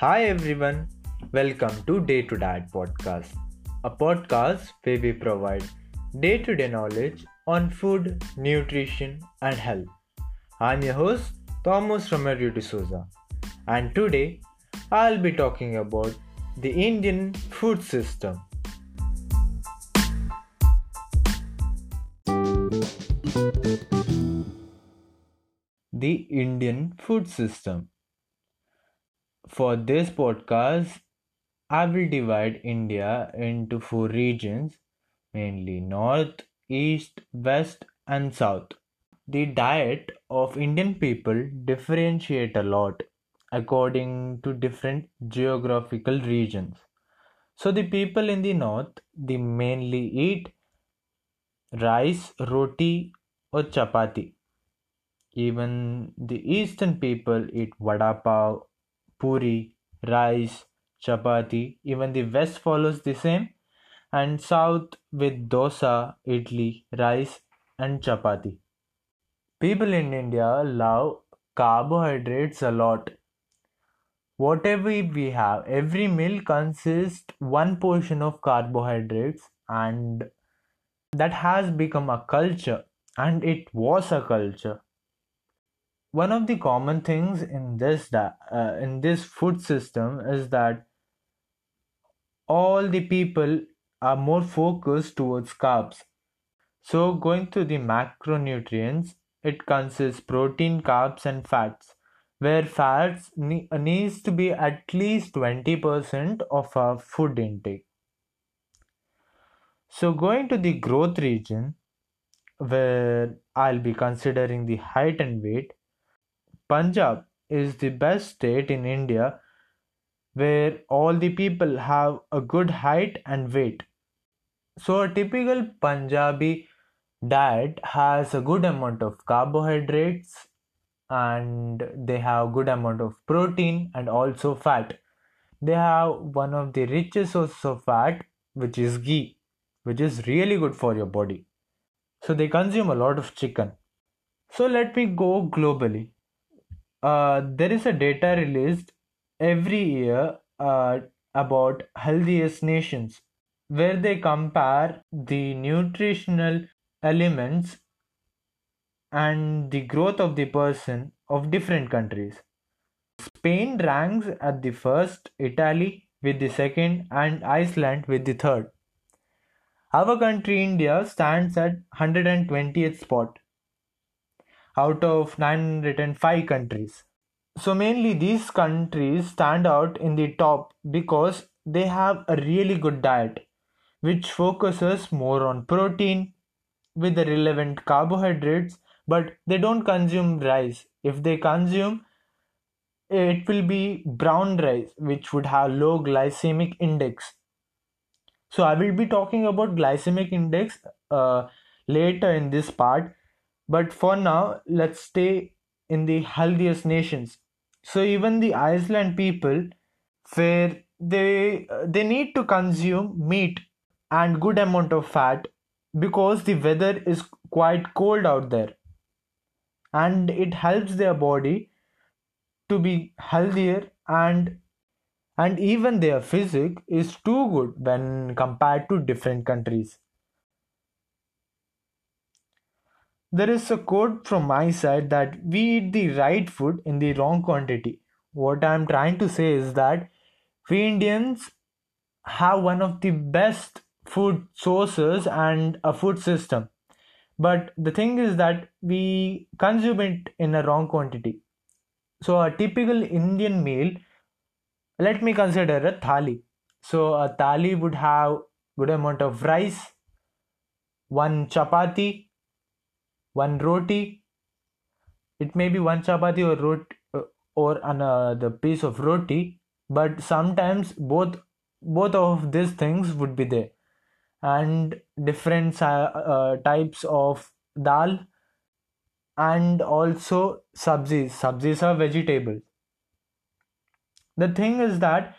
Hi everyone, welcome to Day to Diet podcast, a podcast where we provide day to day knowledge on food, nutrition, and health. I'm your host Thomas Romerio de Souza, and today I'll be talking about the Indian food system. The Indian food system. For this podcast, I will divide India into four regions mainly North, East, West, and South. The diet of Indian people differentiate a lot according to different geographical regions. So the people in the north they mainly eat rice, roti or chapati. Even the eastern people eat vada pav, puri, rice, chapati. Even the west follows the same and south with dosa, idli, rice and chapati. People in India love carbohydrates a lot. Whatever we have, every meal consists one portion of carbohydrates and that has become a culture and it was a culture one of the common things in this uh, in this food system is that all the people are more focused towards carbs. So going to the macronutrients it consists protein carbs and fats where fats ne- needs to be at least 20% of our food intake. So going to the growth region where I'll be considering the height and weight, Punjab is the best state in India where all the people have a good height and weight. So a typical Punjabi diet has a good amount of carbohydrates and they have good amount of protein and also fat. They have one of the richest sources of fat which is ghee which is really good for your body. So they consume a lot of chicken. So let me go globally. Uh, there is a data released every year uh, about healthiest nations where they compare the nutritional elements and the growth of the person of different countries. Spain ranks at the first, Italy with the second, and Iceland with the third. Our country, India, stands at 120th spot out of 905 countries. So, mainly these countries stand out in the top because they have a really good diet which focuses more on protein with the relevant carbohydrates, but they don't consume rice. If they consume, it will be brown rice, which would have low glycemic index so I will be talking about glycemic index uh, later in this part. But for now, let's stay in the healthiest nations. So even the Iceland people, where they uh, they need to consume meat and good amount of fat because the weather is quite cold out there, and it helps their body to be healthier and and even their physique is too good when compared to different countries. There is a quote from my side that we eat the right food in the wrong quantity. What I am trying to say is that we Indians have one of the best food sources and a food system. But the thing is that we consume it in a wrong quantity. So, a typical Indian meal let me consider a thali so a thali would have good amount of rice one chapati one roti it may be one chapati or roti uh, or another piece of roti but sometimes both both of these things would be there. And different uh, types of dal and also sabzis. Sabzis are vegetables. The thing is that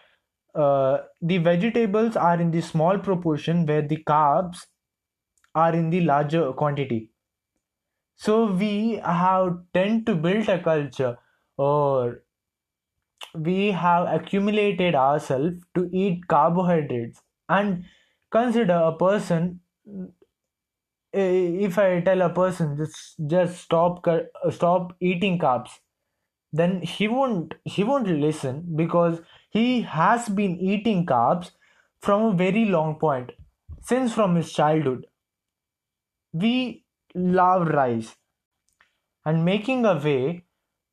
uh, the vegetables are in the small proportion where the carbs are in the larger quantity so we have tend to build a culture or we have accumulated ourselves to eat carbohydrates. And consider a person eh, if i tell a person just just stop stop eating carbs then he won't he won't listen because he has been eating carbs from a very long point since from his childhood. We love rice and making a way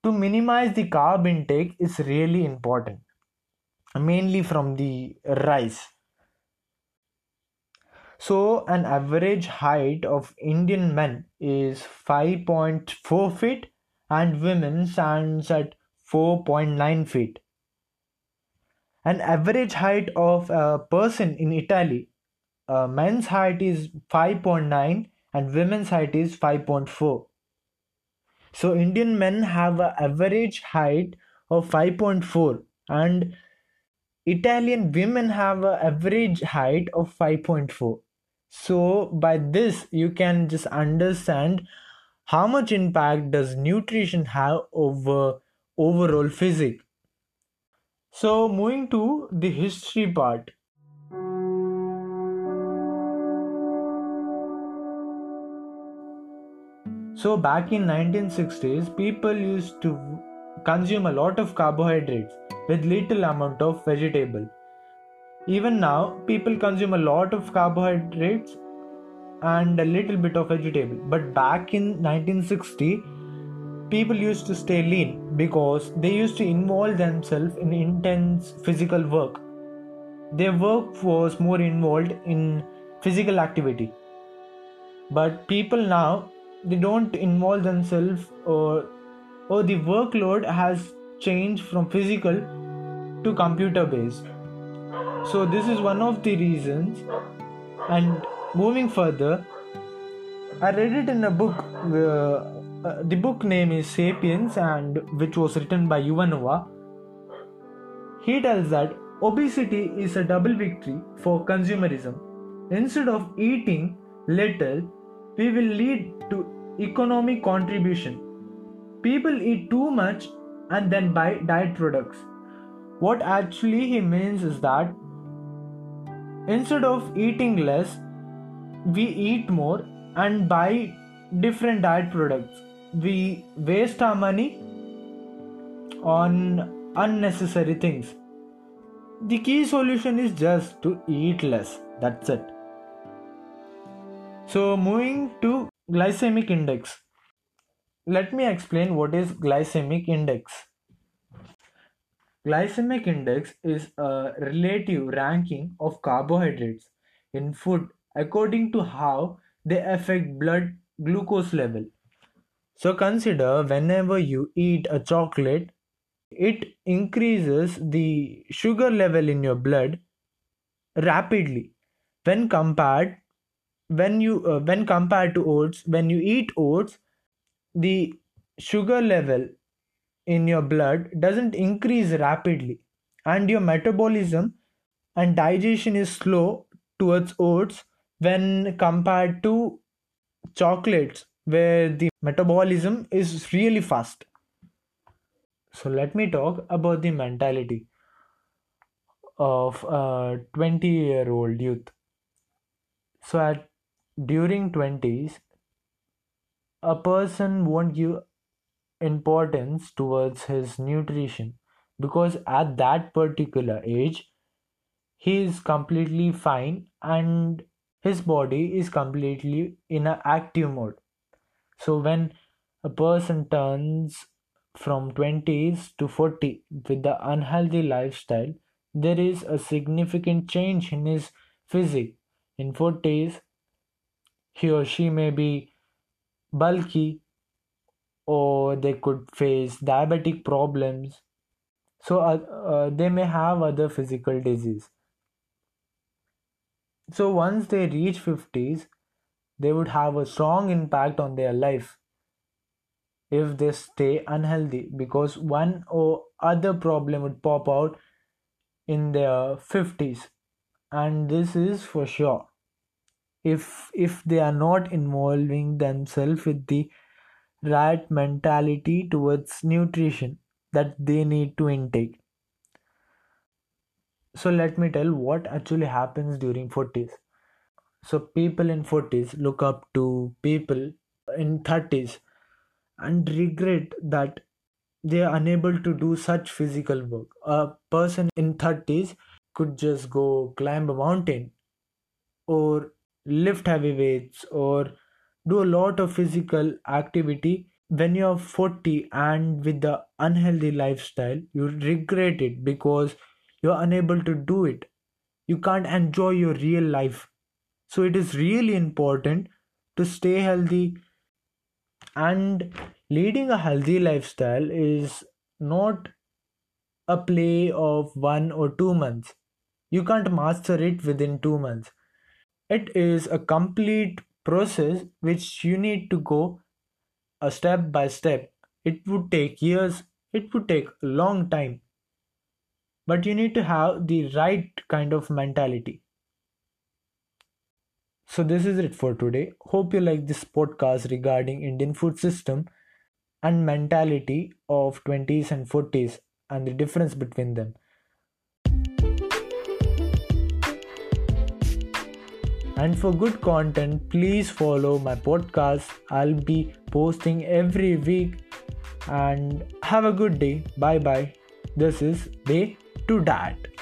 to minimize the carb intake is really important mainly from the rice so an average height of indian men is 5.4 feet and women stands at 4.9 feet. An average height of a person in Italy, a men's height is 5.9 and women's height is 5.4. So Indian men have an average height of 5.4 and Italian women have an average height of 5.4. So by this you can just understand how much impact does nutrition have over overall physique? So, moving to the history part. So back in 1960s, people used to consume a lot of carbohydrates with little amount of vegetable. Even now, people consume a lot of carbohydrates and a little bit of vegetable. But back in 1960 people used to stay lean because they used to involve themselves in intense physical work. Their work was more involved in physical activity. But people now they don't involve themselves or or the workload has changed from physical to computer based so this is one of the reasons and moving further, I read it in a book. Uh, uh, the book name is *Sapiens*, and which was written by Yuval Noah. He tells that obesity is a double victory for consumerism. Instead of eating little, we will lead to economic contribution. People eat too much and then buy diet products. What actually he means is that instead of eating less, we eat more and buy different diet products. We waste our money on unnecessary things. The key solution is just to eat less. That's it. So, moving to glycemic index. Let me explain what is glycemic index. Glycemic index is a relative ranking of carbohydrates in food according to how they affect blood glucose level. So consider whenever you eat a chocolate, it increases the sugar level in your blood rapidly when compared when you uh, when compared to oats when you eat oats the sugar level in your blood doesn't increase rapidly and your metabolism and digestion is slow towards oats when compared to chocolates where the metabolism is really fast. So let me talk about the mentality of a 20 year old youth. So at during 20s a person won't give importance towards his nutrition because at that particular age he is completely fine and his body is completely in an active mode. So when a person turns from 20s to 40 with the unhealthy lifestyle there is a significant change in his physique. In 40s he or she may be bulky or they could face diabetic problems. So uh, uh, they may have other physical disease. So once they reach 50s, they would have a strong impact on their life if they stay unhealthy because one or other problem would pop out in their 50s and this is for sure if if they are not involving themselves with the right mentality towards nutrition that they need to intake. So let me tell what actually happens during 40s so people in 40s look up to people in 30s and regret that they are unable to do such physical work. A person in 30s could just go climb a mountain or lift heavy weights or do a lot of physical activity when you're 40 and with the unhealthy lifestyle you regret it because you're unable to do it. You can't enjoy your real life. So it is really important to stay healthy and leading a healthy lifestyle is not a play of one or two months. You can't master it within two months it is a complete process which you need to go a step by step. It would take years, it would take a long time. But you need to have the right kind of mentality. So this is it for today. Hope you like this podcast regarding Indian food system and mentality of 20s and 40s and the difference between them. And for good content, please follow my podcast. I'll be posting every week. And have a good day. Bye bye. This is Day to Dad.